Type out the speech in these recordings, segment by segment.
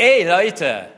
Hey Leute,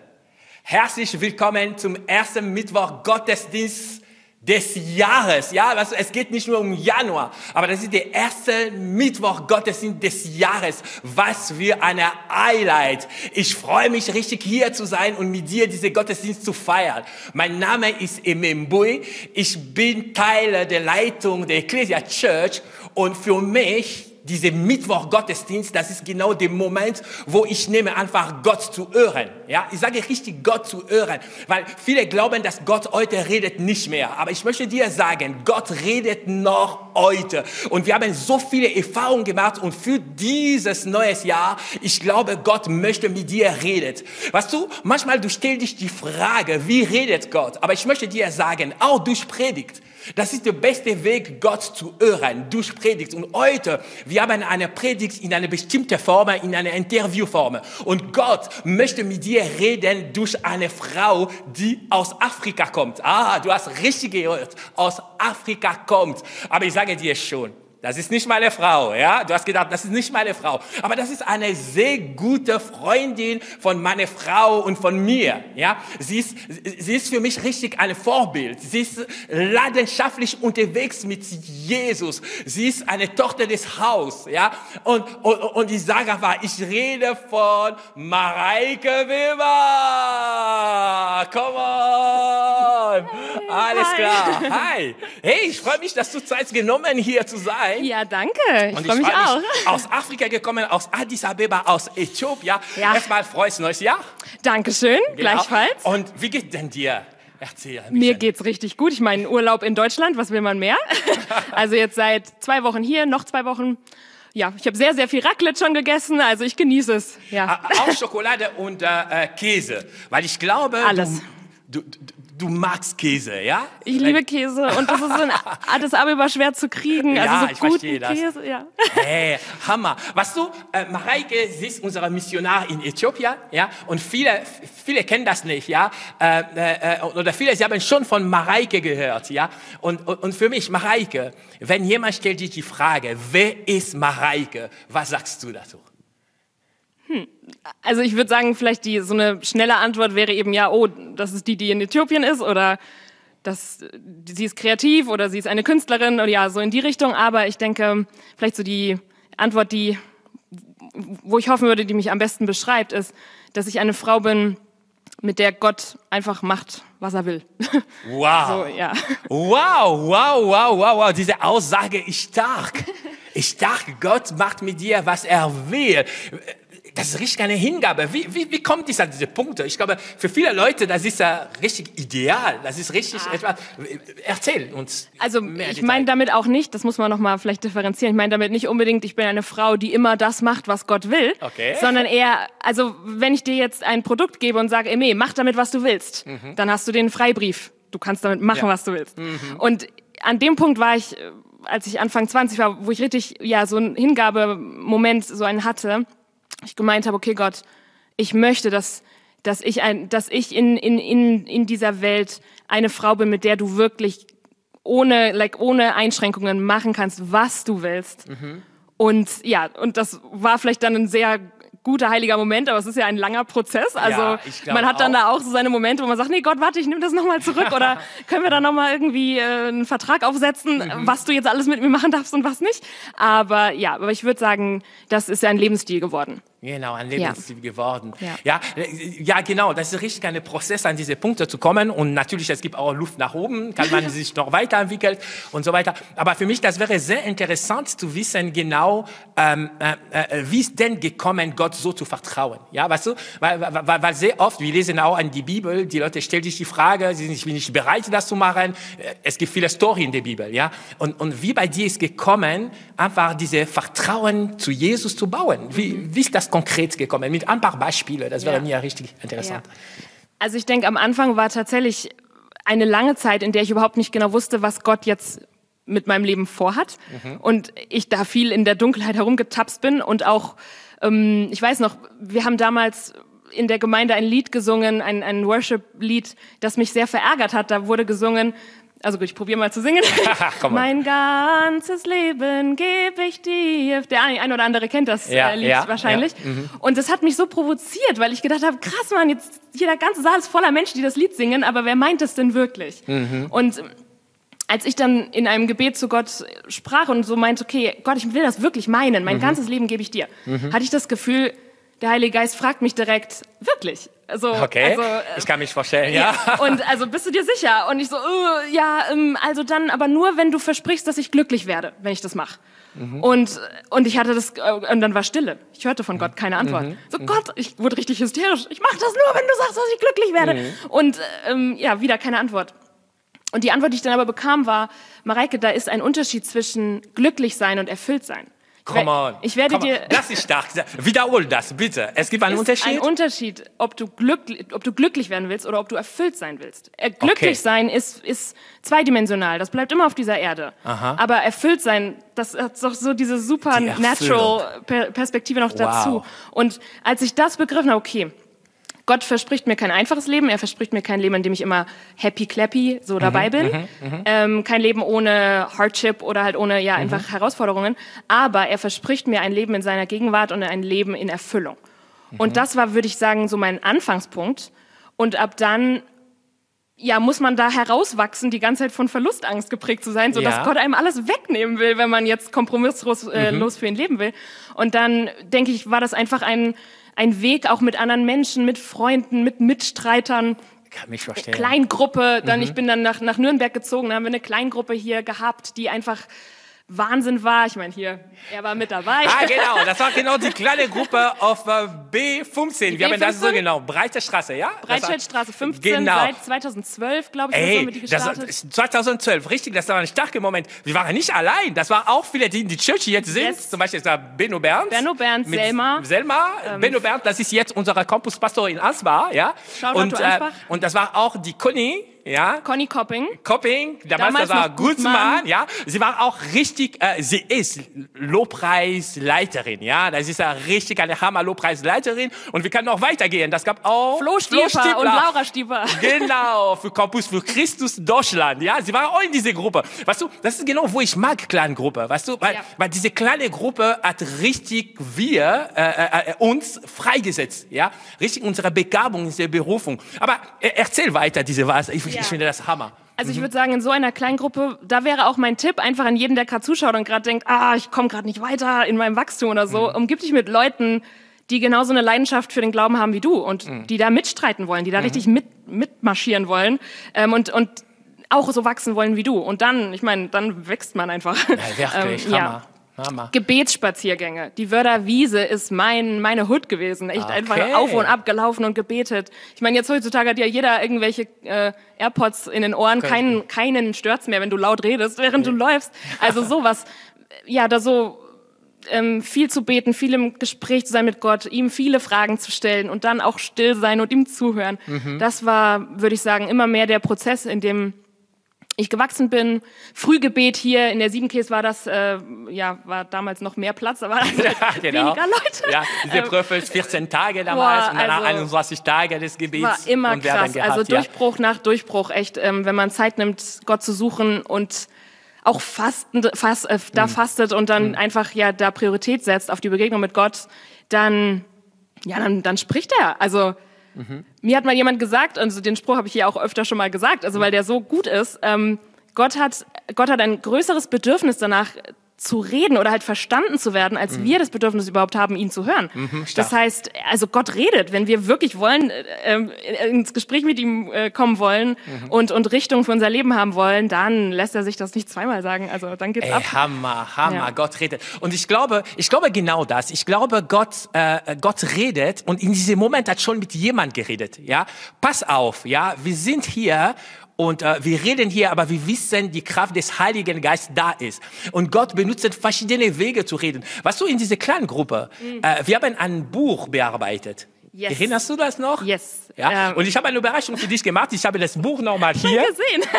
herzlich willkommen zum ersten Mittwoch Gottesdienst des Jahres. Ja, also es geht nicht nur um Januar, aber das ist der erste Mittwoch Gottesdienst des Jahres. Was für eine Highlight. Ich freue mich richtig hier zu sein und mit dir diese Gottesdienst zu feiern. Mein Name ist Emembui. Ich bin Teil der Leitung der Ecclesia Church und für mich diese Mittwoch-Gottesdienst, das ist genau der Moment, wo ich nehme, einfach Gott zu hören. Ja, ich sage richtig Gott zu hören, weil viele glauben, dass Gott heute redet nicht mehr. Aber ich möchte dir sagen, Gott redet noch heute. Und wir haben so viele Erfahrungen gemacht und für dieses neues Jahr, ich glaube, Gott möchte mit dir reden. Weißt du, manchmal du stellst dich die Frage, wie redet Gott? Aber ich möchte dir sagen, auch durch Predigt. Das ist der beste Weg, Gott zu hören, durch Predigt. Und heute, wir haben eine Predigt in einer bestimmten Form, in einer Interviewform. Und Gott möchte mit dir reden durch eine Frau, die aus Afrika kommt. Ah, du hast richtig gehört, aus Afrika kommt. Aber ich sage dir schon, das ist nicht meine Frau, ja? Du hast gedacht, das ist nicht meine Frau. Aber das ist eine sehr gute Freundin von meiner Frau und von mir, ja? Sie ist, sie ist für mich richtig ein Vorbild. Sie ist leidenschaftlich unterwegs mit Jesus. Sie ist eine Tochter des Haus, ja? Und, und, und ich sage einfach, ich rede von Mareike Weber. Come on. Alles klar. Hi. Hey, ich freue mich, dass du Zeit genommen hier zu sein. Ja, danke. Ich freue mich auch. Mich aus Afrika gekommen, aus Addis Abeba, aus Äthiopien. Ja. Erstmal frohes neues Jahr. Dankeschön, genau. gleichfalls. Und wie geht denn dir? Erzähl Mir geht's richtig gut. Ich meine, Urlaub in Deutschland, was will man mehr? also jetzt seit zwei Wochen hier, noch zwei Wochen. Ja, ich habe sehr, sehr viel Raclette schon gegessen, also ich genieße es. Ja. Auch Schokolade und äh, Käse, weil ich glaube, Alles. Du, du, du magst Käse, ja? Ich liebe Käse und das ist in Addis Abeba schwer zu kriegen. Also ja, so ich verstehe das. Käse, ja. Hey, Hammer. Weißt du, äh, Mareike, sie ist unsere Missionar in Äthiopien, ja? Und viele, viele kennen das nicht, ja? Äh, äh, oder viele, sie haben schon von Mareike gehört, ja? Und, und, und für mich, Mareike, wenn jemand stellt dich die Frage, wer ist Mareike, was sagst du dazu? Hm. Also ich würde sagen, vielleicht die so eine schnelle Antwort wäre eben ja, oh, das ist die, die in Äthiopien ist oder das, sie ist kreativ oder sie ist eine Künstlerin oder ja, so in die Richtung. Aber ich denke, vielleicht so die Antwort, die, wo ich hoffen würde, die mich am besten beschreibt, ist, dass ich eine Frau bin, mit der Gott einfach macht, was er will. Wow. So, ja. Wow, wow, wow, wow, wow. Diese Aussage ist stark. Ist stark. Gott macht mit dir, was er will das ist richtig eine Hingabe. Wie, wie, wie kommt es an diese Punkte? Ich glaube, für viele Leute, das ist ja richtig ideal. Das ist richtig ah. etwas. Erzähl uns. Also, ich meine damit auch nicht, das muss man nochmal vielleicht differenzieren. Ich meine damit nicht unbedingt, ich bin eine Frau, die immer das macht, was Gott will. Okay. Sondern eher, also, wenn ich dir jetzt ein Produkt gebe und sage, Eme, mach damit, was du willst, mhm. dann hast du den Freibrief. Du kannst damit machen, ja. was du willst. Mhm. Und an dem Punkt war ich, als ich Anfang 20 war, wo ich richtig, ja, so einen Hingabemoment, so einen hatte ich gemeint habe, okay Gott, ich möchte, dass, dass ich, ein, dass ich in, in, in, in dieser Welt eine Frau bin, mit der du wirklich ohne, like, ohne Einschränkungen machen kannst, was du willst. Mhm. Und ja, und das war vielleicht dann ein sehr guter heiliger Moment, aber es ist ja ein langer Prozess. Also ja, man hat dann auch. da auch so seine Momente, wo man sagt, nee Gott, warte, ich nehme das nochmal zurück oder können wir da nochmal irgendwie äh, einen Vertrag aufsetzen, mhm. was du jetzt alles mit mir machen darfst und was nicht. Aber ja, aber ich würde sagen, das ist ja ein Lebensstil geworden. Genau, ein Lebensstil ja. geworden. Ja. ja. Ja, genau. Das ist richtig ein Prozess, an diese Punkte zu kommen. Und natürlich, es gibt auch Luft nach oben, kann man sich noch weiterentwickeln und so weiter. Aber für mich, das wäre sehr interessant zu wissen, genau, ähm, äh, äh, wie ist denn gekommen, Gott so zu vertrauen? Ja, weißt du? Weil, weil, weil sehr oft, wir lesen auch an die Bibel, die Leute stellen sich die Frage, sie sind nicht bereit, das zu machen. Es gibt viele Storys in der Bibel, ja. Und, und wie bei dir ist gekommen, einfach diese Vertrauen zu Jesus zu bauen? Wie, wie ist das konkret gekommen? Mit ein paar Beispielen, das wäre ja. mir richtig interessant. Ja. Also ich denke, am Anfang war tatsächlich eine lange Zeit, in der ich überhaupt nicht genau wusste, was Gott jetzt mit meinem Leben vorhat. Mhm. Und ich da viel in der Dunkelheit herumgetapst bin und auch, ähm, ich weiß noch, wir haben damals in der Gemeinde ein Lied gesungen, ein, ein Worship-Lied, das mich sehr verärgert hat. Da wurde gesungen, Also gut, ich probiere mal zu singen. Mein ganzes Leben gebe ich dir. Der ein, oder andere kennt das Ja, äh, Lied ja, wahrscheinlich. ja, mhm. Und das hat mich so provoziert, weil ich gedacht habe, krass, Mann, jetzt hier der ganze Saal ist voller Menschen, die das Lied singen, aber wer meint das denn wirklich? Mhm. Und ähm, als ich dann in einem Gebet zu Gott sprach und so meinte, okay, Gott, ich will das wirklich meinen, Mhm. mein ganzes Leben gebe ich dir, hatte ich das Gefühl, der Heilige Geist fragt mich direkt, wirklich? Also, Okay, also, äh, ich kann mich vorstellen, ja. und also bist du dir sicher? Und ich so, äh, ja, ähm, also dann, aber nur wenn du versprichst, dass ich glücklich werde, wenn ich das mache. Mhm. Und, und ich hatte das, äh, und dann war Stille. Ich hörte von Gott keine Antwort. Mhm. So, Gott, ich wurde richtig hysterisch. Ich mach das nur, wenn du sagst, dass ich glücklich werde. Mhm. Und ähm, ja, wieder keine Antwort. Und die Antwort, die ich dann aber bekam, war, Mareike, da ist ein Unterschied zwischen glücklich sein und erfüllt sein. Ich Come on. Ich werde Come on. dir. Das ist stark. Wiederhol das, bitte. Es gibt einen ist Unterschied. ein Unterschied, ob du, glücklich, ob du glücklich werden willst oder ob du erfüllt sein willst. Äh, glücklich Okay. sein ist, ist zweidimensional, das bleibt immer auf dieser Erde. Aber erfüllt sein, das hat doch so diese Die supernatural per Perspektive noch dazu. Und als ich das begriffen habe, okay, Gott verspricht mir kein einfaches Leben, er verspricht mir kein Leben, in dem ich immer happy clappy so dabei bin. Ähm, kein Leben ohne Hardship oder halt ohne ja einfach Herausforderungen. Aber er verspricht mir ein Leben in seiner Gegenwart und ein Leben in Erfüllung. Und das war, würde ich sagen, so mein Anfangspunkt. Und ab dann ja, muss man da herauswachsen, die ganze Zeit von Verlustangst geprägt zu sein, so dass Ja. Gott einem alles wegnehmen will, wenn man jetzt kompromisslos äh, Mhm. für ihn leben will. Und dann denke ich, war das einfach ein ein Weg auch mit anderen Menschen, mit Freunden, mit Mitstreitern, kann mich verstehen. Kleingruppe. Mhm. Dann ich bin dann nach nach Nürnberg gezogen, da haben wir eine Kleingruppe hier gehabt, die einfach Wahnsinn war. Ich meine, hier, er war mit dabei. Ah, genau. Das war genau die kleine Gruppe auf äh, B15. Wir haben das so B15? genau. Breite Straße, ja? Das Breitscheidstraße 15 Genau. seit 2012, glaube ich, haben Ey, wir die das gestartet. ist 2012, richtig, das war ein starker Moment. Wir waren nicht allein, das war auch viele, die in die Church jetzt sind. Yes. Zum Beispiel ist da Benno Bernd. Benno Bernd, Mit Selma. Ähm, Selma, Benno Bernd, das ist jetzt unser Campuspastor in Ansbach, ja. Shoutout und, Ansbach. und das war auch die Conny, ja. Conny Kopping. Kopping, damals, Damals war Guzman. ja. Sie war auch richtig, äh, sie ist Lobpreisleiterin, ja. Das ist ja richtig eine Hammer-Lobpreisleiterin. Und wir können noch weitergehen. Das gab auch Flo Stieper und Laura Stieper. Genau, für Campus für Christus Deutschland, ja. Sie war auch in diese Gruppe. Weißt du, das ist genau, wo ich mag Clangruppe, weißt du, weil, Ja. weil diese kleine Gruppe hat richtig wir, äh, äh, uns freigesetzt, ja. Richtig unsere Begabung, unsere Berufung. Aber äh, erzähl weiter diese was. Ich, Ja. Ich finde das Hammer. Also ich würde sagen, in so einer Kleingruppe, da wäre auch mein Tipp, einfach an jeden, der gerade zuschaut und gerade denkt, ah, ich komme gerade nicht weiter in meinem Wachstum oder so, umgib dich mit Leuten, die genauso eine Leidenschaft für den Glauben haben wie du und die da mitstreiten wollen, die da richtig mit, mitmarschieren wollen ähm, und, und auch so wachsen wollen wie du. Und dann, ich meine, dann wächst man einfach. Ja, wirklich, Ähm, ja. Hammer. Gebetsspaziergänge. Die Wörder Wiese ist mein, meine Hood gewesen. Echt Okay. einfach auf und ab gelaufen und gebetet. Ich meine, jetzt heutzutage hat ja jeder irgendwelche äh, AirPods in den Ohren. Keinen, keinen stört's mehr, wenn du laut redest, während du läufst. Also sowas. Ja, da so ähm, viel zu beten, viel im Gespräch zu sein mit Gott, ihm viele Fragen zu stellen und dann auch still sein und ihm zuhören. Das war, würde ich sagen, immer mehr der Prozess, in dem ich gewachsen bin. Frühgebet hier in der Siebenkäse war das, äh, ja, war damals noch mehr Platz, aber also Ja, genau. weniger Leute. Ja, diese Prüfung ist 14 Tage damals boah, und danach also- 21 Tage des Gebets. war immer krass. gehabt, also ja. Durchbruch nach Durchbruch, echt, ähm, wenn man Zeit nimmt, Gott zu suchen und auch fasten, fast, äh, Mhm. da fastet und dann einfach ja da Priorität setzt auf die Begegnung mit Gott, dann ja, dann, dann spricht er. Also Mhm. mir hat mal jemand gesagt, also den Spruch habe ich hier auch öfter schon mal gesagt, also weil der so gut ist. Ähm, Gott hat Gott hat ein größeres Bedürfnis danach zu reden oder halt verstanden zu werden, als wir das Bedürfnis überhaupt haben, ihn zu hören. Mhm. das heißt, also Gott redet, wenn wir wirklich wollen, äh, ähm, ins Gespräch mit ihm äh, kommen wollen Mhm. und, und Richtung für unser Leben haben wollen, dann lässt er sich das nicht zweimal sagen. Also dann geht's Ey, ab. Hammer, Hammer, Ja. Gott redet. Und ich glaube, ich glaube genau das. Ich glaube, Gott, äh, Gott redet und in diesem Moment hat schon mit jemand geredet. Ja, pass auf, ja, wir sind hier und äh, wir reden hier, aber wir wissen, die Kraft des Heiligen Geistes da ist. Und Gott benutzt verschiedene Wege zu reden. Was du in dieser kleinen Gruppe, äh, wir haben ein Buch bearbeitet. Yes. Erinnerst du das noch? Yes. Ja. Ähm. Und ich habe eine Überraschung für dich gemacht. Ich habe das Buch nochmal hier. gesehen.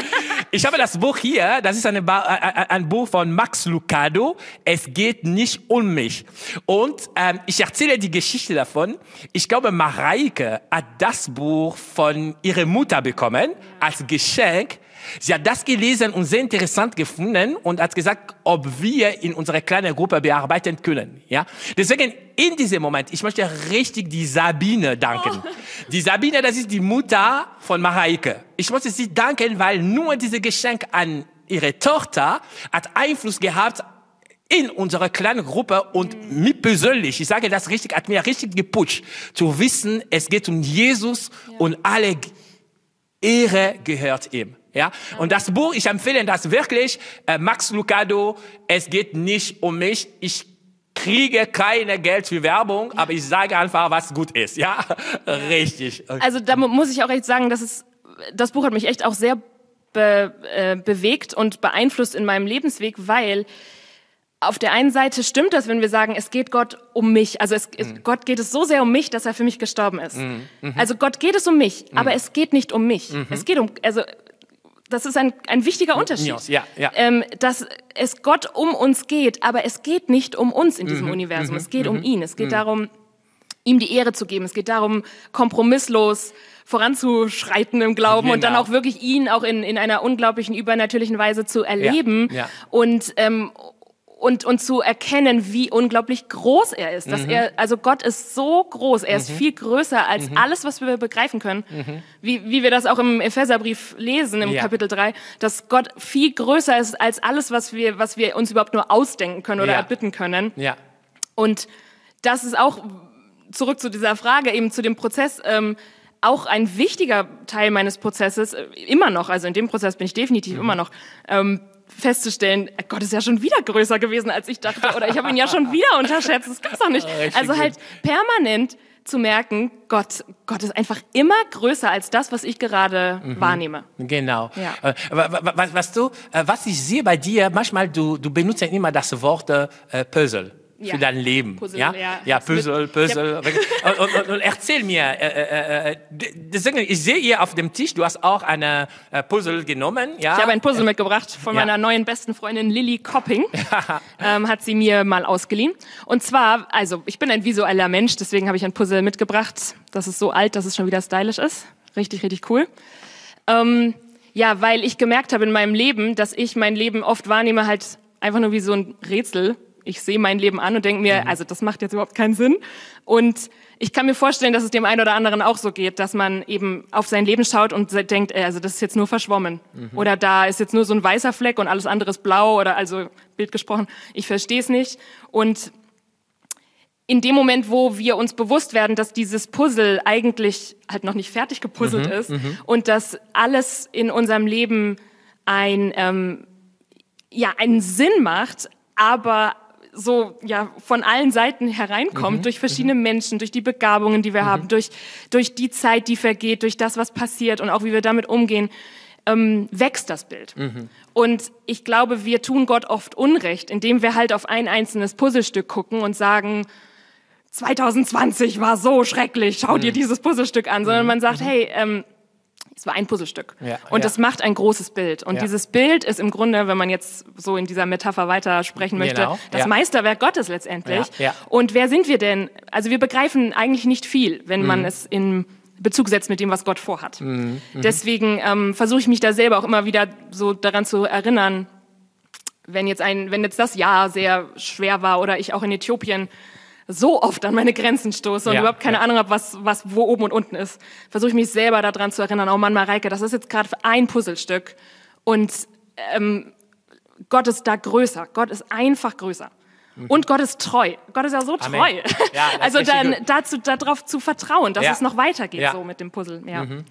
Ich habe das Buch hier, das ist eine ba ein Buch von Max Lucado. Es geht nicht um mich. Und ähm, ich erzähle die Geschichte davon. Ich glaube, Mareike hat das Buch von ihrer Mutter bekommen als Geschenk Sie hat das gelesen und sehr interessant gefunden und hat gesagt, ob wir in unserer kleinen Gruppe bearbeiten können. Ja, deswegen in diesem Moment, ich möchte richtig die Sabine danken. Oh. Die Sabine, das ist die Mutter von Mareike. Ich möchte sie danken, weil nur dieses Geschenk an ihre Tochter hat Einfluss gehabt in unserer kleinen Gruppe und mhm. mich persönlich, ich sage das richtig, hat mir richtig gepusht, zu wissen, es geht um Jesus ja. und alle Ehre gehört ihm. Ja, und das Buch, ich empfehle das wirklich, äh, Max Lucado, es geht nicht um mich, ich kriege keine Geld für Werbung, aber ich sage einfach, was gut ist, ja, richtig. Also da muss ich auch echt sagen, dass es, das Buch hat mich echt auch sehr be, äh, bewegt und beeinflusst in meinem Lebensweg, weil auf der einen Seite stimmt das, wenn wir sagen, es geht Gott um mich. Also es, mhm. Gott geht es so sehr um mich, dass er für mich gestorben ist. Mhm. Mhm. Also Gott geht es um mich, mhm. aber es geht nicht um mich. Mhm. Es geht um, also das ist ein, ein wichtiger Unterschied. Ja, ja. Ähm, dass es Gott um uns geht, aber es geht nicht um uns in diesem mhm. Universum. Es geht um ihn. Es geht darum, ihm die Ehre zu geben. Es geht darum, kompromisslos voranzuschreiten im Glauben genau. und dann genau. auch wirklich ihn auch in, in einer unglaublichen, übernatürlichen Weise zu erleben. Ja, ja. Und ähm, und, und zu erkennen, wie unglaublich groß er ist. Dass mhm. er, also Gott ist so groß, er ist mhm. viel größer als mhm. alles, was wir begreifen können. Mhm. Wie, wie wir das auch im Epheserbrief lesen, im ja. Kapitel 3, dass Gott viel größer ist als alles, was wir, was wir uns überhaupt nur ausdenken können oder ja. erbitten können. Ja. Und das ist auch, zurück zu dieser Frage, eben zu dem Prozess, ähm, auch ein wichtiger Teil meines Prozesses, äh, immer noch, also in dem Prozess bin ich definitiv mhm. immer noch, ähm, festzustellen, äh, Gott ist ja schon wieder größer gewesen, als ich dachte, oder ich habe ihn ja schon wieder unterschätzt, das gibt's doch nicht. Also halt permanent zu merken, Gott, Gott ist einfach immer größer als das, was ich gerade mhm. wahrnehme. Genau. Ja. Äh, was, was, du, äh, was ich sehe bei dir, manchmal du, du benutzt ja immer das Wort äh, Puzzle ja. für dein Leben. Puzzle, ja, ja, ja Puzzle, Puzzle. Und, und, und, erzähl mir, äh, äh, äh, deswegen, ich sehe hier auf dem Tisch, du hast auch eine äh, Puzzle genommen. Ja? Ich habe ein Puzzle mitgebracht von meiner neuen besten Freundin Lilly Copping. ähm, hat sie mir mal ausgeliehen. Und zwar, also ich bin ein visueller Mensch, deswegen habe ich ein Puzzle mitgebracht. Das ist so alt, dass es schon wieder stylisch ist. Richtig, richtig cool. Ähm, ja, weil ich gemerkt habe in meinem Leben, dass ich mein Leben oft wahrnehme halt einfach nur wie so ein Rätsel ich sehe mein Leben an und denke mir, mhm. also das macht jetzt überhaupt keinen Sinn. Und ich kann mir vorstellen, dass es dem einen oder anderen auch so geht, dass man eben auf sein Leben schaut und denkt, also das ist jetzt nur verschwommen. Mhm. Oder da ist jetzt nur so ein weißer Fleck und alles andere ist blau oder also Bild gesprochen, ich verstehe es nicht. Und in dem Moment, wo wir uns bewusst werden, dass dieses Puzzle eigentlich halt noch nicht fertig gepuzzelt mhm, ist mhm. und dass alles in unserem Leben ein, ähm, ja, einen Sinn macht, aber so ja von allen Seiten hereinkommt, mhm. durch verschiedene mhm. Menschen, durch die Begabungen, die wir mhm. haben, durch, durch die Zeit, die vergeht, durch das, was passiert und auch wie wir damit umgehen, ähm, wächst das Bild. Mhm. Und ich glaube, wir tun Gott oft Unrecht, indem wir halt auf ein einzelnes Puzzlestück gucken und sagen, 2020 war so schrecklich, schau dir mhm. dieses Puzzlestück an, sondern mhm. man sagt, hey, ähm, es war ein Puzzlestück. Ja, und ja. das macht ein großes Bild. Und ja. dieses Bild ist im Grunde, wenn man jetzt so in dieser Metapher weiter sprechen möchte, genau. das Meisterwerk Gottes letztendlich. Und wer sind wir denn? Also wir begreifen eigentlich nicht viel, wenn mhm. man es in Bezug setzt mit dem, was Gott vorhat. Mhm. Mhm. Deswegen ähm, versuche ich mich da selber auch immer wieder so daran zu erinnern, wenn jetzt ein, wenn jetzt das Jahr sehr schwer war oder ich auch in Äthiopien so oft an meine Grenzen stoße und ja, überhaupt keine ja. Ahnung habe, was, was wo oben und unten ist, versuche ich mich selber daran zu erinnern, oh Mann, Mareike, das ist jetzt gerade ein Puzzlestück und ähm, Gott ist da größer. Gott ist einfach größer. Mhm. Und Gott ist treu. Gott ist ja so Amen. treu. Ja, also dann dazu darauf zu vertrauen, dass es noch weitergeht so mit dem Puzzle. Ja. Mhm.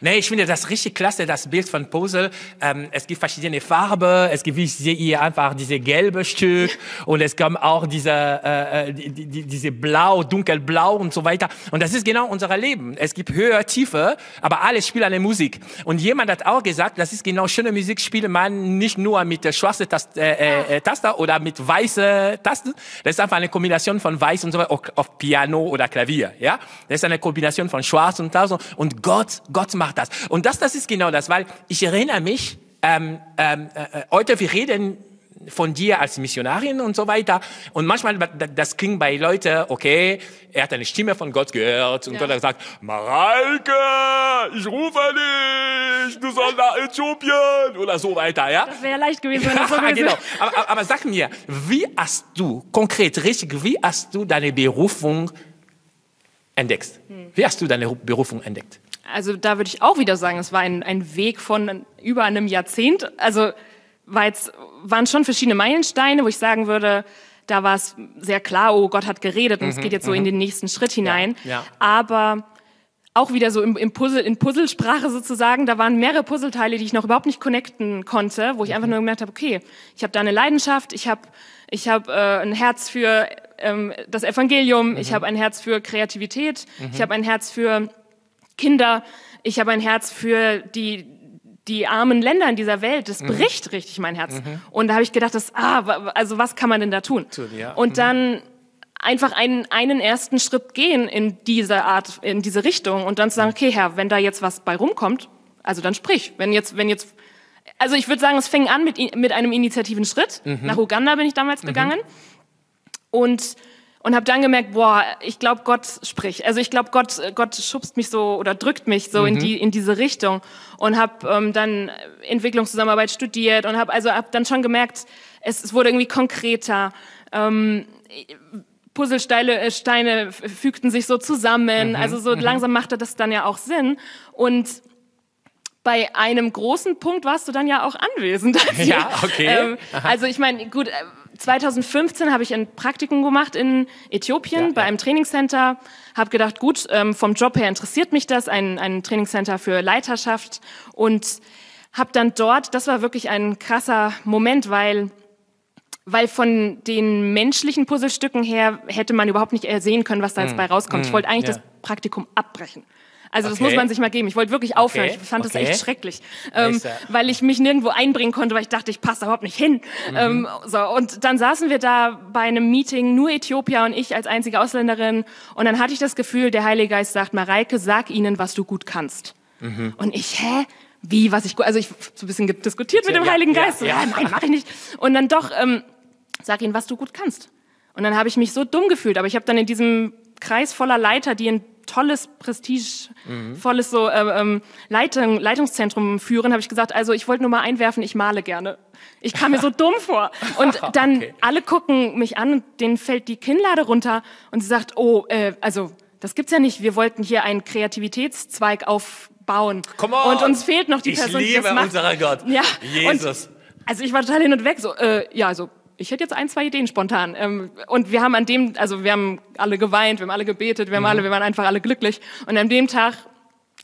Nee, ich finde das richtig klasse, das Bild von Puzzle. Ähm, es gibt verschiedene Farben, es gibt, wie ich sehe hier einfach diese gelbe Stück und es kommt auch diese, äh, äh die, die, diese blau, dunkelblau und so weiter. Und das ist genau unser Leben. Es gibt Höhe, Tiefe, aber alles spielt eine Musik. Und jemand hat auch gesagt, das ist genau schöne Musik spielt man nicht nur mit der schwarzen Taste, äh, äh, Taster oder mit weißen Tasten. Das ist einfach eine Kombination von weiß und so weiter, auf Piano oder Klavier. Ja, das ist eine Kombination von schwarz und Tasten. Und Gott, Gott macht das. Und das, das ist genau das, weil ich erinnere mich, ähm, ähm, äh, heute wir reden von dir als Missionarin und so weiter. Und manchmal, das klingt bei Leuten, okay, er hat eine Stimme von Gott gehört und ja. Gott hat gesagt, Mareike, ich rufe dich, du sollst nach Äthiopien oder so weiter, ja? Das wäre leicht gewesen, wenn das so gewesen genau. Aber, aber sag mir, wie hast du, konkret, richtig, wie hast du deine Berufung entdeckt? Hm. Wie hast du deine Berufung entdeckt? Also da würde ich auch wieder sagen, es war ein, ein Weg von über einem Jahrzehnt. Also war jetzt, waren schon verschiedene Meilensteine, wo ich sagen würde, da war es sehr klar, oh, Gott hat geredet und mhm, es geht jetzt so in mhm. den nächsten Schritt hinein. Ja, ja. Aber auch wieder so im, im Puzzle, in Puzzlesprache sozusagen, da waren mehrere Puzzleteile, die ich noch überhaupt nicht connecten konnte, wo ich mhm. einfach nur gemerkt habe, okay, ich habe da eine Leidenschaft, ich habe ich hab, äh, ein Herz für ähm, das Evangelium, ich mhm. habe ein Herz für Kreativität, ich mhm. habe ein Herz für Kinder, ich habe ein Herz für die die armen Länder in dieser Welt, das mhm. bricht richtig mein Herz. Mhm. Und da habe ich gedacht, das, ah, also was kann man denn da tun? ja. Und mhm. dann einfach einen, einen ersten Schritt gehen in diese Art, in diese Richtung und dann zu sagen, okay, Herr, wenn da jetzt was bei rumkommt, also dann sprich. Wenn jetzt, wenn jetzt, also ich würde sagen, es fing an mit, mit einem initiativen Schritt. Mhm. Nach Uganda bin ich damals mhm. gegangen. Und und habe dann gemerkt, boah, ich glaube, Gott spricht. Also ich glaube, Gott, Gott schubst mich so oder drückt mich so mhm. in die in diese Richtung und habe ähm, dann Entwicklungszusammenarbeit studiert und habe also hab dann schon gemerkt, es, es wurde irgendwie konkreter. Ähm, Puzzlesteine äh, Steine fügten sich so zusammen. Mhm. Also so mhm. langsam machte das dann ja auch Sinn und bei einem großen Punkt warst du dann ja auch anwesend. Ja, okay. ähm, also ich meine, gut, 2015 habe ich ein Praktikum gemacht in Äthiopien ja, bei einem Trainingscenter. Habe gedacht, gut, ähm, vom Job her interessiert mich das, ein, ein Trainingscenter für Leiterschaft. Und habe dann dort, das war wirklich ein krasser Moment, weil weil von den menschlichen Puzzlestücken her hätte man überhaupt nicht sehen können, was da jetzt mm. bei rauskommt. Ich mm, wollte eigentlich ja. das Praktikum abbrechen. Also das okay. muss man sich mal geben. Ich wollte wirklich aufhören. Okay. Ich fand okay. das echt schrecklich, ähm, weil ich mich nirgendwo einbringen konnte, weil ich dachte, ich passe überhaupt nicht hin. Mhm. Ähm, so und dann saßen wir da bei einem Meeting, nur Äthiopier und ich als einzige Ausländerin. Und dann hatte ich das Gefühl, der Heilige Geist sagt, Mareike, sag ihnen, was du gut kannst. Mhm. Und ich, hä? Wie, was ich gut, also ich so ein bisschen diskutiert mit dem ja, Heiligen Geist. Ja, ja. So, ja nein, mach ich nicht. Und dann doch, ähm, sag ihnen, was du gut kannst. Und dann habe ich mich so dumm gefühlt, aber ich habe dann in diesem Kreis voller Leiter, die in tolles, prestigevolles so äh, ähm, Leitung, Leitungszentrum führen, habe ich gesagt, also ich wollte nur mal einwerfen, ich male gerne. Ich kam mir so dumm vor. Und dann okay. alle gucken mich an und denen fällt die Kinnlade runter und sie sagt, oh, äh, also das gibt's ja nicht. Wir wollten hier einen Kreativitätszweig aufbauen. Come on. Und uns fehlt noch die ich Person, die das macht. Gott. Ja. Jesus. Und, also ich war total hin und weg. So, äh, ja, also ich hätte jetzt ein, zwei Ideen spontan. Ähm, und wir haben an dem, also wir haben alle geweint, wir haben alle gebetet, wir haben mhm. alle, wir waren einfach alle glücklich. Und an dem Tag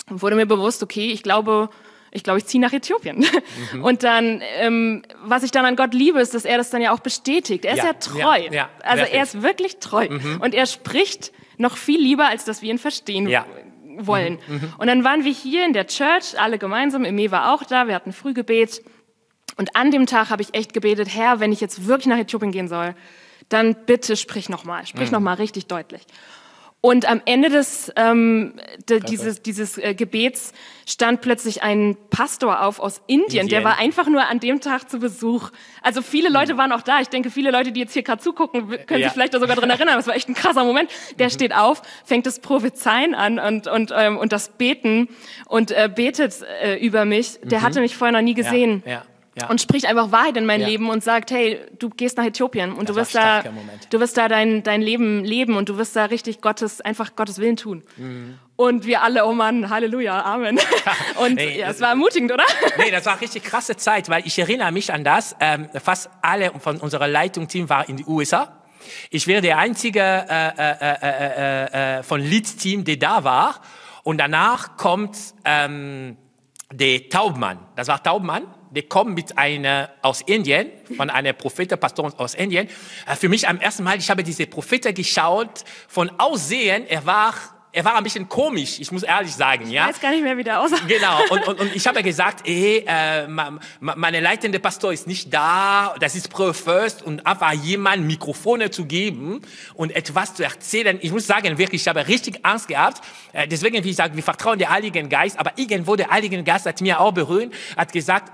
wurde mir bewusst, okay, ich glaube, ich glaube, ich ziehe nach Äthiopien. Mhm. Und dann, ähm, was ich dann an Gott liebe, ist, dass er das dann ja auch bestätigt. Er ist ja, treu. Ja, ja, also wirklich. er ist wirklich treu. Mhm. Und er spricht noch viel lieber, als dass wir ihn verstehen wollen. Mhm. mhm. Und dann waren wir hier in der Church, alle gemeinsam. Eme war auch da, wir hatten Frühgebet. Und an dem Tag habe ich echt gebetet, Herr, wenn ich jetzt wirklich nach Äthiopien gehen soll, dann bitte sprich nochmal, sprich mhm. nochmal richtig deutlich. Und am Ende des ähm, de, dieses, dieses äh, Gebets stand plötzlich ein Pastor auf aus Indien, Indien, der war einfach nur an dem Tag zu Besuch. Also viele Leute mhm. waren auch da. Ich denke, viele Leute, die jetzt hier gerade zugucken, können ja. sich vielleicht da sogar dran erinnern. Das war echt ein krasser Moment. Der mhm. steht auf, fängt das Prophezeien an und, und, ähm, und das Beten und äh, betet äh, über mich. Der mhm. hatte mich vorher noch nie gesehen. Ja. Ja ja. und spricht einfach Wahrheit in mein ja. Leben und sagt, hey, du gehst nach Äthiopien und das du wirst da, du wirst da dein, dein Leben leben und du wirst da richtig Gottes, einfach Gottes Willen tun. Mhm. Und wir alle, oh Mann, Halleluja, Amen. Und nee, ja, es war ermutigend, oder? Nee, das war richtig krasse Zeit, weil ich erinnere mich an das. Ähm, fast alle von unserer Leitungsteam waren in den USA. Ich wäre der einzige äh, äh, äh, äh, äh von Lead-Team, der da war. Und danach kommt ähm, der Taubmann. Das war Taubmann der kommt mit einer aus Indien, von einer Prophete, Pastor aus Indien. Äh, für mich am ersten Mal, ich habe diese Prophete geschaut, von Aussehen, er war er war ein bisschen komisch, ich muss ehrlich sagen, ja. Ich weiß gar nicht mehr, wie der aussah. Genau, und, und, und ich habe gesagt, ey, äh, meine leitende Pastor ist nicht da, das ist First und einfach jemand Mikrofone zu geben und etwas zu erzählen. Ich muss sagen, wirklich, ich habe richtig Angst gehabt. Äh, deswegen, wie ich sage, wir vertrauen der Heiligen Geist, aber irgendwo der Heilige Geist hat mir auch berührt, hat gesagt,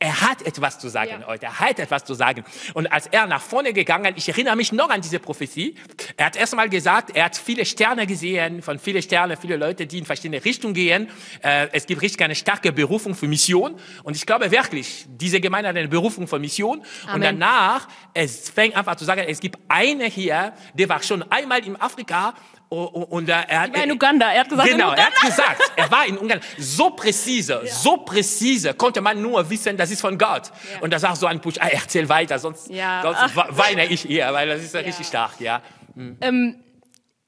er hat etwas zu sagen Ja. heute, er hat etwas zu sagen. Und als er nach vorne gegangen, ich erinnere mich noch an diese Prophezie, er hat erst mal gesagt, er hat viele Sterne gesehen, von viele Sterne, viele Leute, die in verschiedene Richtungen gehen. Äh, es gibt richtig eine starke Berufung für Mission. Und ich glaube wirklich, diese Gemeinde hat eine Berufung für Mission. Und Amen. danach, es fängt einfach zu sagen, es gibt eine hier, der war schon einmal in Afrika und, und er hat... war in Uganda. Er hat gesagt, Genau, er Uganda. hat gesagt, er war in Ungarn. So präzise, so präzise konnte man nur wissen, das ist von Gott. Und das ist auch so ein Push, ah, erzähl weiter, sonst, Ja. sonst we- weine ich eher, weil das ist ja richtig stark, ja.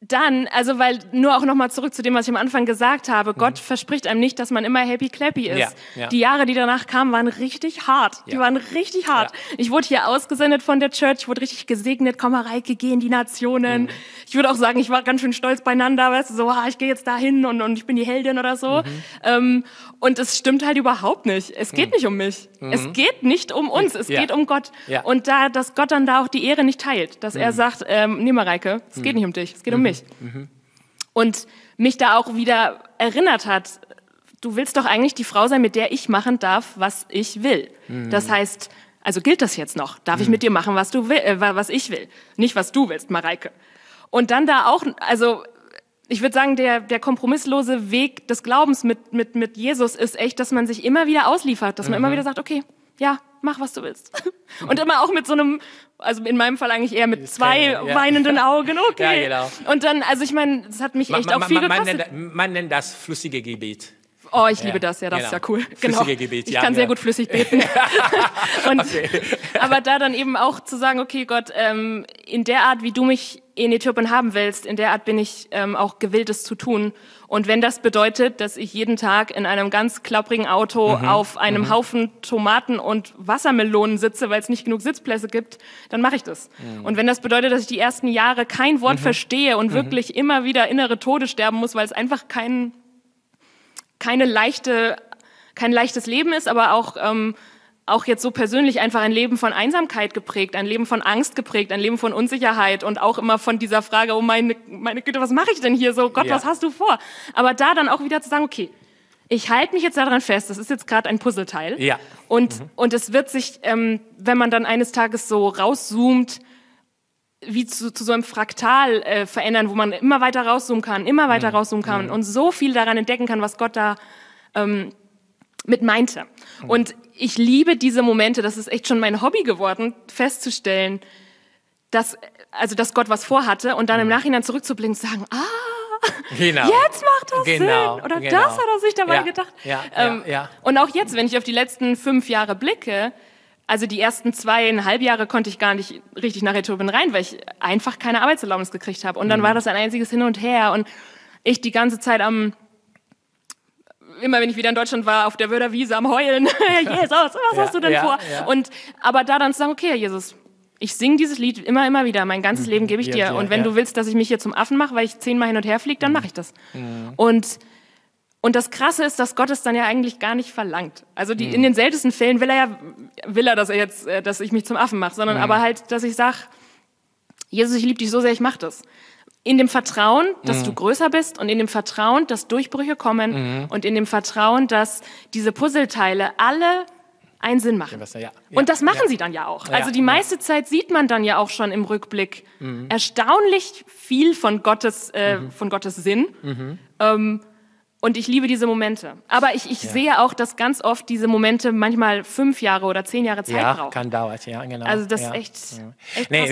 Dann, also weil nur auch nochmal zurück zu dem, was ich am Anfang gesagt habe, Gott verspricht einem nicht, dass man immer happy clappy ist. Mhm. Ja, ja. Die Jahre, die danach kamen, waren richtig hart. Die Ja. waren richtig hart. Ich wurde hier ausgesendet von der Church, ich wurde richtig gesegnet, komm mal Reike, geh in die Nationen. Mhm. Ich würde auch sagen, ich war ganz schön stolz beieinander, weißt du, so, ah, ich gehe jetzt dahin und, und ich bin die Heldin oder so. Mhm. Ähm, und es stimmt halt überhaupt nicht. Es geht nicht um mich. Es geht nicht um uns, es Mhm. Ja. geht um Gott. Ja. Und da, dass Gott dann da auch die Ehre nicht teilt, dass er sagt, ähm, nee, Mareike, es geht nicht um dich, es geht um mich. Und mich da auch wieder erinnert hat, du willst doch eigentlich die Frau sein, mit der ich machen darf, was ich will. Das heißt, also gilt das jetzt noch? Darf ich mit dir machen, was du will, äh, was ich will? Nicht, was du willst, Mareike. Und dann da auch, also ich würde sagen, der, der kompromisslose Weg des Glaubens mit, mit, mit Jesus ist echt, dass man sich immer wieder ausliefert, dass man immer wieder sagt, okay, ja, mach, was du willst. Und immer auch mit so einem, also in meinem Fall eigentlich eher mit zwei ja. weinenden Augen, okay. Ja, genau. Und dann, also ich meine, das hat mich Man, echt auch man, viel man, man, nennt, man nennt das flüssige Gebet. Oh, ich liebe Ja, das, ja, das ist ja genau. cool. Genau. Flüssige Gebet, ich ja, kann sehr genau. gut flüssig beten. Und, Aber da dann eben auch zu sagen, okay, Gott, ähm, in der Art, wie du mich in Äthiopien haben willst, in der Art bin ich ähm, auch gewillt, es zu tun. Und wenn das bedeutet, dass ich jeden Tag in einem ganz klapprigen Auto Mhm. auf einem Haufen Tomaten und Wassermelonen sitze, weil es nicht genug Sitzplätze gibt, dann mache ich das. Mhm. Und wenn das bedeutet, dass ich die ersten Jahre kein Wort verstehe Mhm. und wirklich immer wieder innere Tode sterben muss, weil es einfach kein keine leichte, kein leichtes Leben ist, aber auch, ähm, auch jetzt so persönlich einfach ein Leben von Einsamkeit geprägt, ein Leben von Angst geprägt, ein Leben von Unsicherheit und auch immer von dieser Frage, oh meine, meine Güte, was mache ich denn hier so? Gott, Ja. was hast du vor? Aber da dann auch wieder zu sagen, okay, ich halte mich jetzt daran fest, das ist jetzt gerade ein Puzzleteil. Ja. Und, und es wird sich, ähm, wenn man dann eines Tages so rauszoomt, wie zu, zu so einem Fraktal äh, verändern, wo man immer weiter rauszoomen kann, immer weiter rauszoomen kann und so viel daran entdecken kann, was Gott da ähm, mit meinte. Und ich liebe diese Momente, das ist echt schon mein Hobby geworden, festzustellen, dass, also, dass Gott was vorhatte und dann im Nachhinein zurückzublicken und zu sagen, ah, Genau. jetzt macht das Genau, Sinn. Oder genau. das hat er sich dabei Ja, gedacht. ja, Ähm, ja. Und auch jetzt, wenn ich auf die letzten fünf Jahre blicke, also die ersten zweieinhalb Jahre konnte ich gar nicht richtig nach Äthiopien rein, weil ich einfach keine Arbeitserlaubnis gekriegt habe. Und dann Mhm. war das ein einziges Hin und Her und ich die ganze Zeit am immer wenn ich wieder in Deutschland war, auf der Wörderwiese am Heulen. Jesus, was Ja, hast du denn ja, vor? ja. Und aber da dann zu sagen, okay, Jesus, ich singe dieses Lied immer, immer wieder. Mein ganzes Leben gebe ich Mhm. Dir. ja, und wenn du willst, dass ich mich hier zum Affen mache, weil ich zehnmal hin und her fliege, Mhm. dann mache ich das. Und und das Krasse ist, dass Gott es dann ja eigentlich gar nicht verlangt. Also die, Mhm. in den seltensten Fällen will er ja, will er, dass er jetzt, äh, dass ich mich zum Affen mache, Mhm. sondern aber halt, dass ich sag, Jesus, ich liebe dich so sehr, ich mach das. In dem Vertrauen, dass Mhm. du größer bist und in dem Vertrauen, dass Durchbrüche kommen Mhm. und in dem Vertrauen, dass diese Puzzleteile alle einen Sinn machen. ja, ja, und das machen ja. sie dann ja auch. Also die meiste Zeit sieht man dann ja auch schon im Rückblick Mhm. erstaunlich viel von Gottes, äh, von Gottes Sinn. Mhm. Ähm, und ich liebe diese Momente. Aber ich, ich sehe auch, dass ganz oft diese Momente manchmal fünf Jahre oder zehn Jahre Zeit Ja, brauchen. kann dauern, ja, genau. Also das ja. ist echt, echt Nee,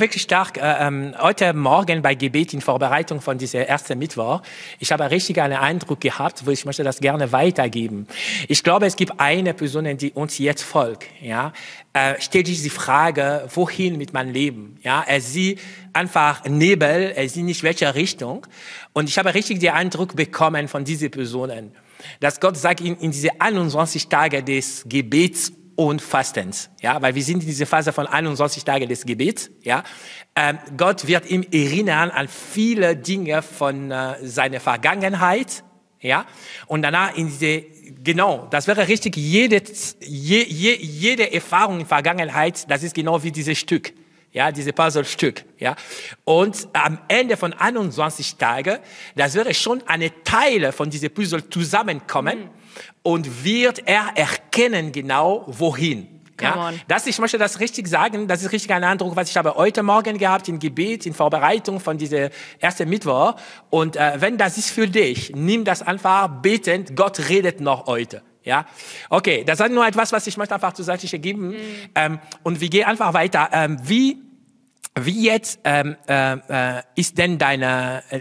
wirklich stark. Äh, ähm, heute Morgen bei Gebet in Vorbereitung von dieser ersten Mittwoch, ich habe richtig einen Eindruck gehabt, wo ich möchte das gerne weitergeben. Ich glaube, es gibt eine Person, die uns jetzt folgt. Ja, äh, stellt sich die Frage, wohin mit meinem Leben? Ja, er sieht einfach Nebel, er sieht nicht welche Richtung. Und ich habe richtig den Eindruck bekommen von diesen Personen, dass Gott sagt, in, in diese 21 Tage des Gebets und Fastens, ja, weil wir sind in dieser Phase von 21 Tagen des Gebets, ja. Ähm, Gott wird ihm erinnern an viele Dinge von äh, seiner Vergangenheit, ja, und danach in diese, genau, das wäre richtig, jede, je, je, jede Erfahrung in Vergangenheit, das ist genau wie dieses Stück, Ja, diese Puzzlestück, ja. Und am Ende von 21 Tagen, das wäre schon eine Teile von diesem Puzzle zusammenkommen mhm. und wird er erkennen genau, wohin. Ja, das, ich möchte das richtig sagen, das ist richtig ein Eindruck, was ich habe heute Morgen gehabt im Gebet, in Vorbereitung von dieser ersten Mittwoch. Und äh, wenn das ist für dich, nimm das einfach betend, Gott redet noch heute. Ja, okay, das ist nur etwas, was ich möchte einfach zur Seite geben. Mhm. Ähm, und wir gehen einfach weiter. Ähm, wie wie jetzt ähm, äh, äh, ist denn deine äh,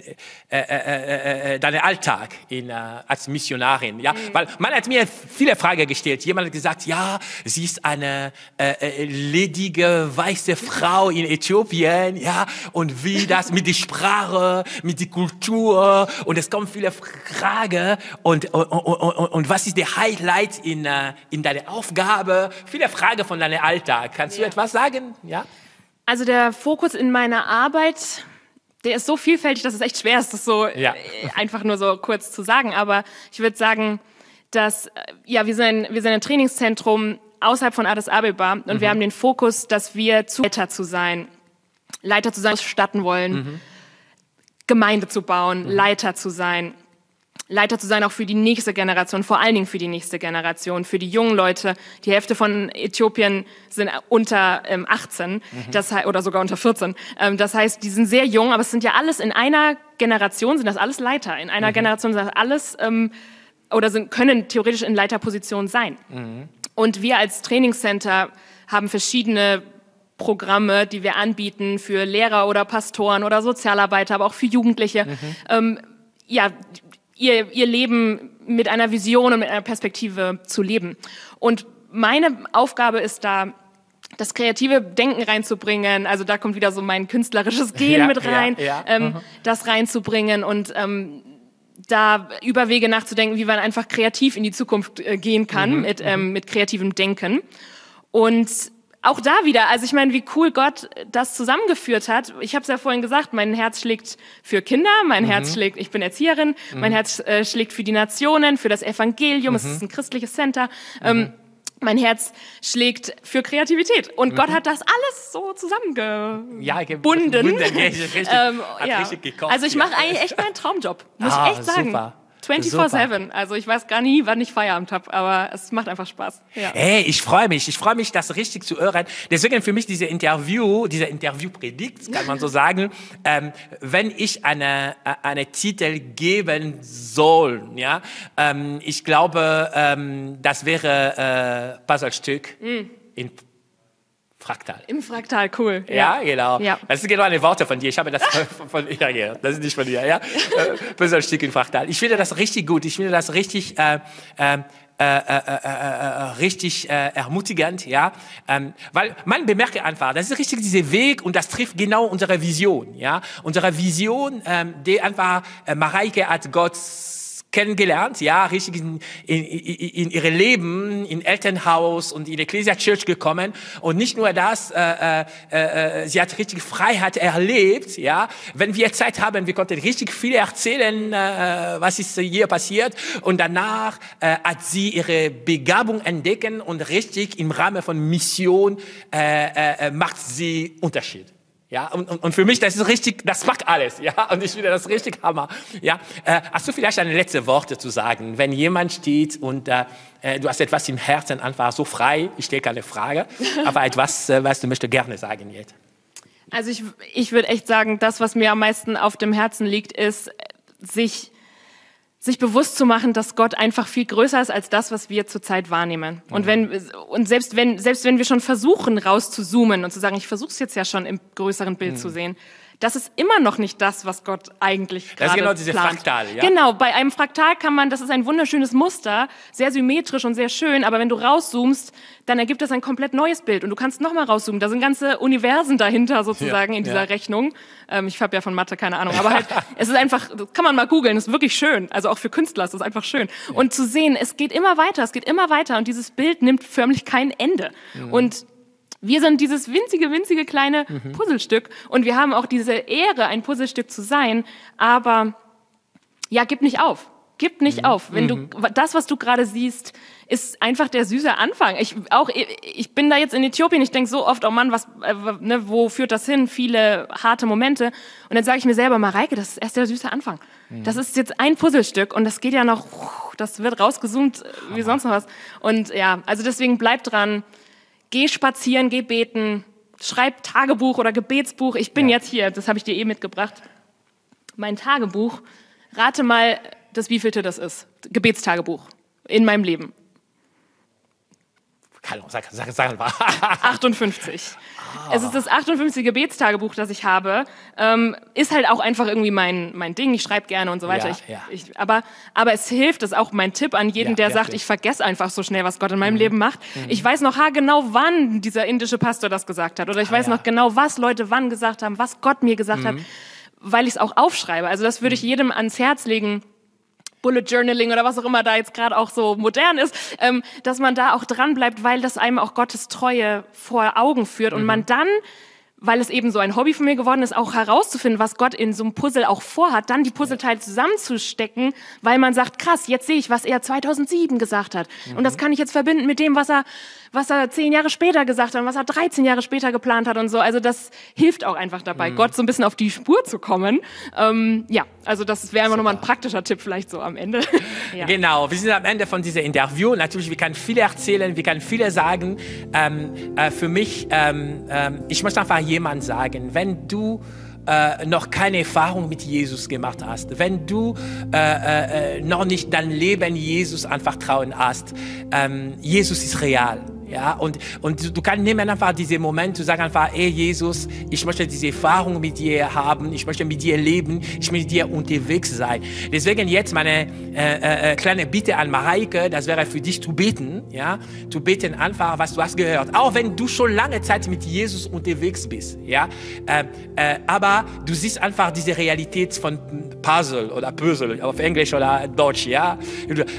äh, äh, äh, deine Alltag in, äh, als Missionarin? Ja, mhm. weil man hat mir viele Fragen gestellt. Jemand hat gesagt, ja, sie ist eine äh, äh, ledige weiße Frau in Äthiopien, ja, und wie das mit der Sprache, mit der Kultur und es kommen viele Fragen und und, und, und, und was ist der Highlight in äh, in deiner Aufgabe? Viele Fragen von deinem Alltag. Kannst du ja. etwas sagen? Ja. Also der Fokus in meiner Arbeit, der ist so vielfältig, dass es echt schwer ist, das so ja. Äh, einfach nur so kurz zu sagen. Aber ich würde sagen, dass äh, ja wir sind wir sind ein Trainingszentrum außerhalb von Addis Abeba und mhm. wir haben den Fokus, dass wir zu Leiter zu sein, Leiter zu sein, statten wollen, mhm. Gemeinde zu bauen, mhm. Leiter zu sein. Leiter zu sein, auch für die nächste Generation, vor allen Dingen für die nächste Generation, für die jungen Leute. Die Hälfte von Äthiopien sind unter ähm, 18 mhm. das, oder sogar unter 14. Ähm, das heißt, die sind sehr jung, aber es sind ja alles in einer Generation, sind das alles Leiter. In einer mhm. Generation sind das alles ähm, oder sind, können theoretisch in Leiterposition sein. Mhm. Und wir als Trainingscenter haben verschiedene Programme, die wir anbieten für Lehrer oder Pastoren oder Sozialarbeiter, aber auch für Jugendliche. Mhm. Ähm, ja, ihr, ihr Leben mit einer Vision und mit einer Perspektive zu leben. Und meine Aufgabe ist da, das kreative Denken reinzubringen. Also da kommt wieder so mein künstlerisches Gehen ja, mit rein, ja, ja. Ähm, mhm. das reinzubringen und ähm, da über Wege nachzudenken, wie man einfach kreativ in die Zukunft äh, gehen kann mhm. mit, ähm, mhm. mit kreativem Denken. Und auch da wieder, also ich meine, wie cool Gott das zusammengeführt hat. Ich habe es ja vorhin gesagt, mein Herz schlägt für Kinder, mein mhm. Herz schlägt, ich bin Erzieherin, mhm. mein Herz äh, schlägt für die Nationen, für das Evangelium, mhm. es ist ein christliches Center. Ähm, mhm. mein Herz schlägt für Kreativität. Und Gott mhm. hat das alles so zusammengebunden. Ja, gebunden. Ähm, ja. Also ich mache eigentlich echt meinen Traumjob, muss ah, ich echt sagen. Super. 24-7. Also ich weiß gar nie, wann ich Feierabend habe, aber es macht einfach Spaß. Ja. Hey, ich freue mich. Ich freue mich, das richtig zu hören. Deswegen für mich diese Interview, diese Interviewpredigt, kann man so sagen, ähm, wenn ich eine, eine Titel geben soll, ja, ähm, ich glaube, ähm, das wäre äh, Puzzlestück mm. in Fraktal. Im Fraktal, cool. Ja, ja genau. Ja. Das sind genau eine Worte von dir. Ich habe das von, von ja, ja, das ist nicht von dir, ja. Besser Stück in Fraktal. Ich finde das richtig gut. Ich finde das richtig, äh, äh, äh, äh, richtig äh, ermutigend, ja, ähm, weil man bemerkt einfach, das ist richtig dieser Weg und das trifft genau unsere Vision, ja, unsere Vision, ähm, die einfach äh, Mareike hat Gott kennengelernt, ja, richtig in, in, in ihre Leben, in Elternhaus und in Ecclesia Church gekommen. Und nicht nur das, äh, äh, äh, sie hat richtig Freiheit erlebt, ja. Wenn wir Zeit haben, wir konnten richtig viel erzählen, äh, was ist hier passiert. Und danach äh, hat sie ihre Begabung entdecken und richtig im Rahmen von Mission äh, äh, macht sie Unterschied. Ja, und, und, und für mich, das ist richtig, das macht alles, ja, und ich finde das richtig Hammer, ja. Äh, hast du vielleicht eine letzte Worte zu sagen, wenn jemand steht und äh, äh du hast etwas im Herzen einfach so frei, ich stelle keine Frage, aber etwas, äh, was du möchtest gerne sagen jetzt. Also ich, ich würde echt sagen, das, was mir am meisten auf dem Herzen liegt, ist, sich sich bewusst zu machen, dass Gott einfach viel größer ist als das, was wir zurzeit wahrnehmen. Und mhm. wenn und selbst wenn selbst wenn wir schon versuchen rauszuzoomen und zu sagen, ich versuche es jetzt ja schon im größeren Bild mhm. zu sehen, das ist immer noch nicht das, was Gott eigentlich gerade Das ist genau diese plant. Fraktal, ja? Genau, bei einem Fraktal kann man, das ist ein wunderschönes Muster, sehr symmetrisch und sehr schön, aber wenn du rauszoomst, dann ergibt das ein komplett neues Bild und du kannst nochmal rauszoomen. Da sind ganze Universen dahinter sozusagen ja, in dieser ja. Rechnung. Ähm, ich habe ja von Mathe keine Ahnung, aber halt, es ist einfach, das kann man mal googeln, ist wirklich schön. Also auch für Künstler ist das einfach schön. Ja. Und zu sehen, es geht immer weiter, es geht immer weiter und dieses Bild nimmt förmlich kein Ende. Mhm. Und wir sind dieses winzige, winzige kleine mhm. Puzzlestück und wir haben auch diese Ehre, ein Puzzlestück zu sein, aber ja, gib nicht auf. Gib nicht auf. Wenn du das, was du gerade siehst, ist einfach der süße Anfang. Ich auch ich bin da jetzt in Äthiopien, ich denke so oft, oh Mann, was äh, ne, wo führt das hin? Viele harte Momente und dann sage ich mir selber, Mareike, das ist erst der süße Anfang. Mhm. Das ist jetzt ein Puzzlestück und das geht ja noch das wird rausgezoomt äh, wie sonst noch was. Und ja, also deswegen bleib dran. Geh spazieren, geh beten, schreib Tagebuch oder Gebetsbuch. Ich bin ja. jetzt hier, das habe ich dir eh mitgebracht. Mein Tagebuch. Rate mal, das wievielte das ist. Gebetstagebuch in meinem Leben. Hallo, sag, sag, sag mal. 58. Ah. Es ist das 58. Gebetstagebuch, das ich habe. Ähm, ist halt auch einfach irgendwie mein, mein Ding. Ich schreibe gerne und so weiter. Ja, ich, ja. Ich, aber, aber es hilft, das ist auch mein Tipp an jeden, Ja, der sagt, ich vergesse einfach so schnell, was Gott in meinem Leben macht. Ich weiß noch genau, wann dieser indische Pastor das gesagt hat. Oder ich Ah, weiß noch genau, was Leute wann gesagt haben, was Gott mir gesagt hat, weil ich es auch aufschreibe. Also das würde ich jedem ans Herz legen. Bullet Journaling oder was auch immer da jetzt gerade auch so modern ist, ähm, dass man da auch dran bleibt, weil das einem auch Gottes Treue vor Augen führt und man dann weil es eben so ein Hobby von mir geworden ist, auch herauszufinden, was Gott in so einem Puzzle auch vorhat, dann die Puzzleteile zusammenzustecken, weil man sagt, krass, jetzt sehe ich, was er 2007 gesagt hat. Und das kann ich jetzt verbinden mit dem, was er, was er zehn Jahre später gesagt hat und was er 13 Jahre später geplant hat und so. Also das hilft auch einfach dabei, Gott so ein bisschen auf die Spur zu kommen. Ähm, ja, also das wäre einfach nochmal ein praktischer Tipp vielleicht so am Ende. ja. Genau, wir sind am Ende von diesem Interview. Natürlich, wir können viele erzählen, wir können viele sagen. Ähm, äh, für mich, ähm, ähm, ich möchte einfach jemand sagen, wenn du äh, noch keine Erfahrung mit Jesus gemacht hast, wenn du äh, äh, noch nicht dein Leben Jesus anvertrauen hast, ähm, Jesus ist real. Ja, und, und du, du kannst nehmen einfach diesen Moment, zu sagen einfach, ey Jesus, ich möchte diese Erfahrung mit dir haben, ich möchte mit dir leben, ich möchte mit dir unterwegs sein. Deswegen jetzt meine äh, äh, kleine Bitte an Mareike, das wäre für dich zu beten, ja, zu beten einfach, was du hast gehört. Auch wenn du schon lange Zeit mit Jesus unterwegs bist, ja, äh, äh, aber du siehst einfach diese Realität von Puzzle oder Puzzle auf Englisch oder Deutsch, ja,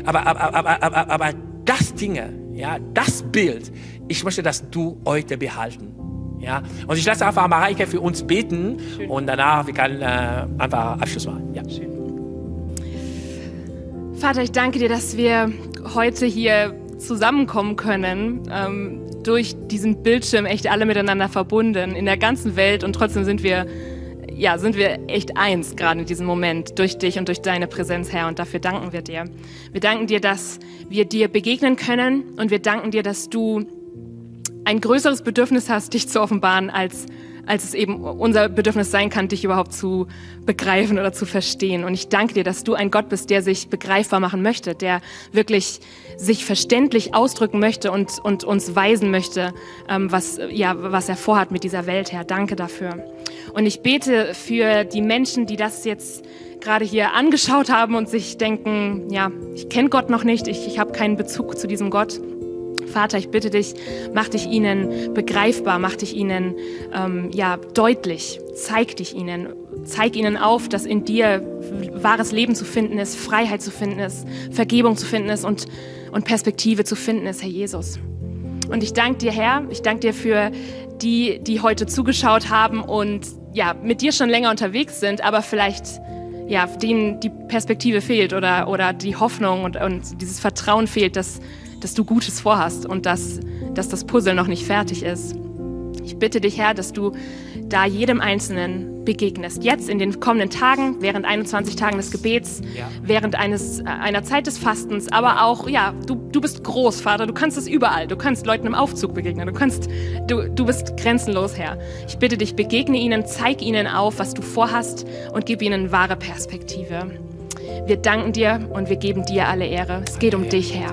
aber, aber, aber, aber, aber das Dinge, ja, das Bild, ich möchte, dass du heute behalten. Ja, und ich lasse einfach Mareike für uns beten und danach wir können äh, einfach Abschluss machen. Ja. Vater, ich danke dir, dass wir heute hier zusammenkommen können, ähm, durch diesen Bildschirm echt alle miteinander verbunden in der ganzen Welt und trotzdem sind wir ja, sind wir echt eins, gerade in diesem Moment, durch dich und durch deine Präsenz, Herr. Und dafür danken wir dir. Wir danken dir, dass wir dir begegnen können. Und wir danken dir, dass du ein größeres Bedürfnis hast, dich zu offenbaren, als, als es eben unser Bedürfnis sein kann, dich überhaupt zu begreifen oder zu verstehen. Und ich danke dir, dass du ein Gott bist, der sich begreifbar machen möchte, der wirklich sich verständlich ausdrücken möchte und, und uns weisen möchte, ähm, was, ja, was er vorhat mit dieser Welt, Herr. Danke dafür. Und ich bete für die Menschen, die das jetzt gerade hier angeschaut haben und sich denken, ja, ich kenne Gott noch nicht, ich, ich habe keinen Bezug zu diesem Gott. Vater, ich bitte dich, mach dich ihnen begreifbar, mach dich ihnen ähm, ja deutlich, zeig dich ihnen, zeig ihnen auf, dass in dir wahres Leben zu finden ist, Freiheit zu finden ist, Vergebung zu finden ist und, und Perspektive zu finden ist, Herr Jesus. Und ich danke dir, Herr, ich danke dir für die, die heute zugeschaut haben und ja, mit dir schon länger unterwegs sind, aber vielleicht ja, denen die Perspektive fehlt oder, oder die Hoffnung und, und dieses Vertrauen fehlt, dass, dass du Gutes vorhast und dass, dass das Puzzle noch nicht fertig ist. Ich bitte dich, Herr, dass du da jedem Einzelnen begegnest. Jetzt in den kommenden Tagen, während 21 Tagen des Gebets, Ja. während eines, äh, einer Zeit des Fastens, aber auch, ja, du, du bist groß, Vater, du kannst es überall. Du kannst Leuten im Aufzug begegnen, du kannst, du, du bist grenzenlos, Herr. Ich bitte dich, begegne ihnen, zeig ihnen auf, was du vorhast und gib ihnen wahre Perspektive. Wir danken dir und wir geben dir alle Ehre. Es geht um dich, Herr.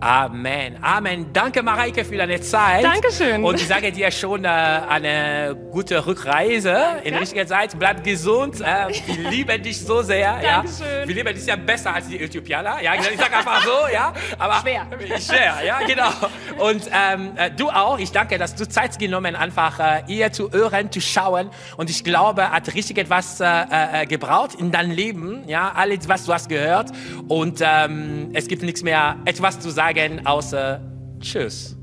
Amen. Amen. Danke, Mareike, für deine Zeit. Dankeschön. Und ich sage dir schon äh, eine gute Rückreise in richtiger Zeit. Bleib gesund. Äh, wir lieben dich so sehr. Ja. Dankeschön. Wir lieben dich ja besser als die Äthiopianer. Ja, ich sage einfach so. Ja. Aber Schwer. Schwer, ja, genau. Und ähm, äh, du auch. Ich danke, dass du Zeit genommen einfach äh, ihr zu hören, zu schauen. Und ich glaube, hat richtig etwas äh, äh, gebraucht in deinem Leben. Ja, alles, was du hast gehört. Und ähm, es gibt nichts mehr, etwas zu sagen, außer Tschüss.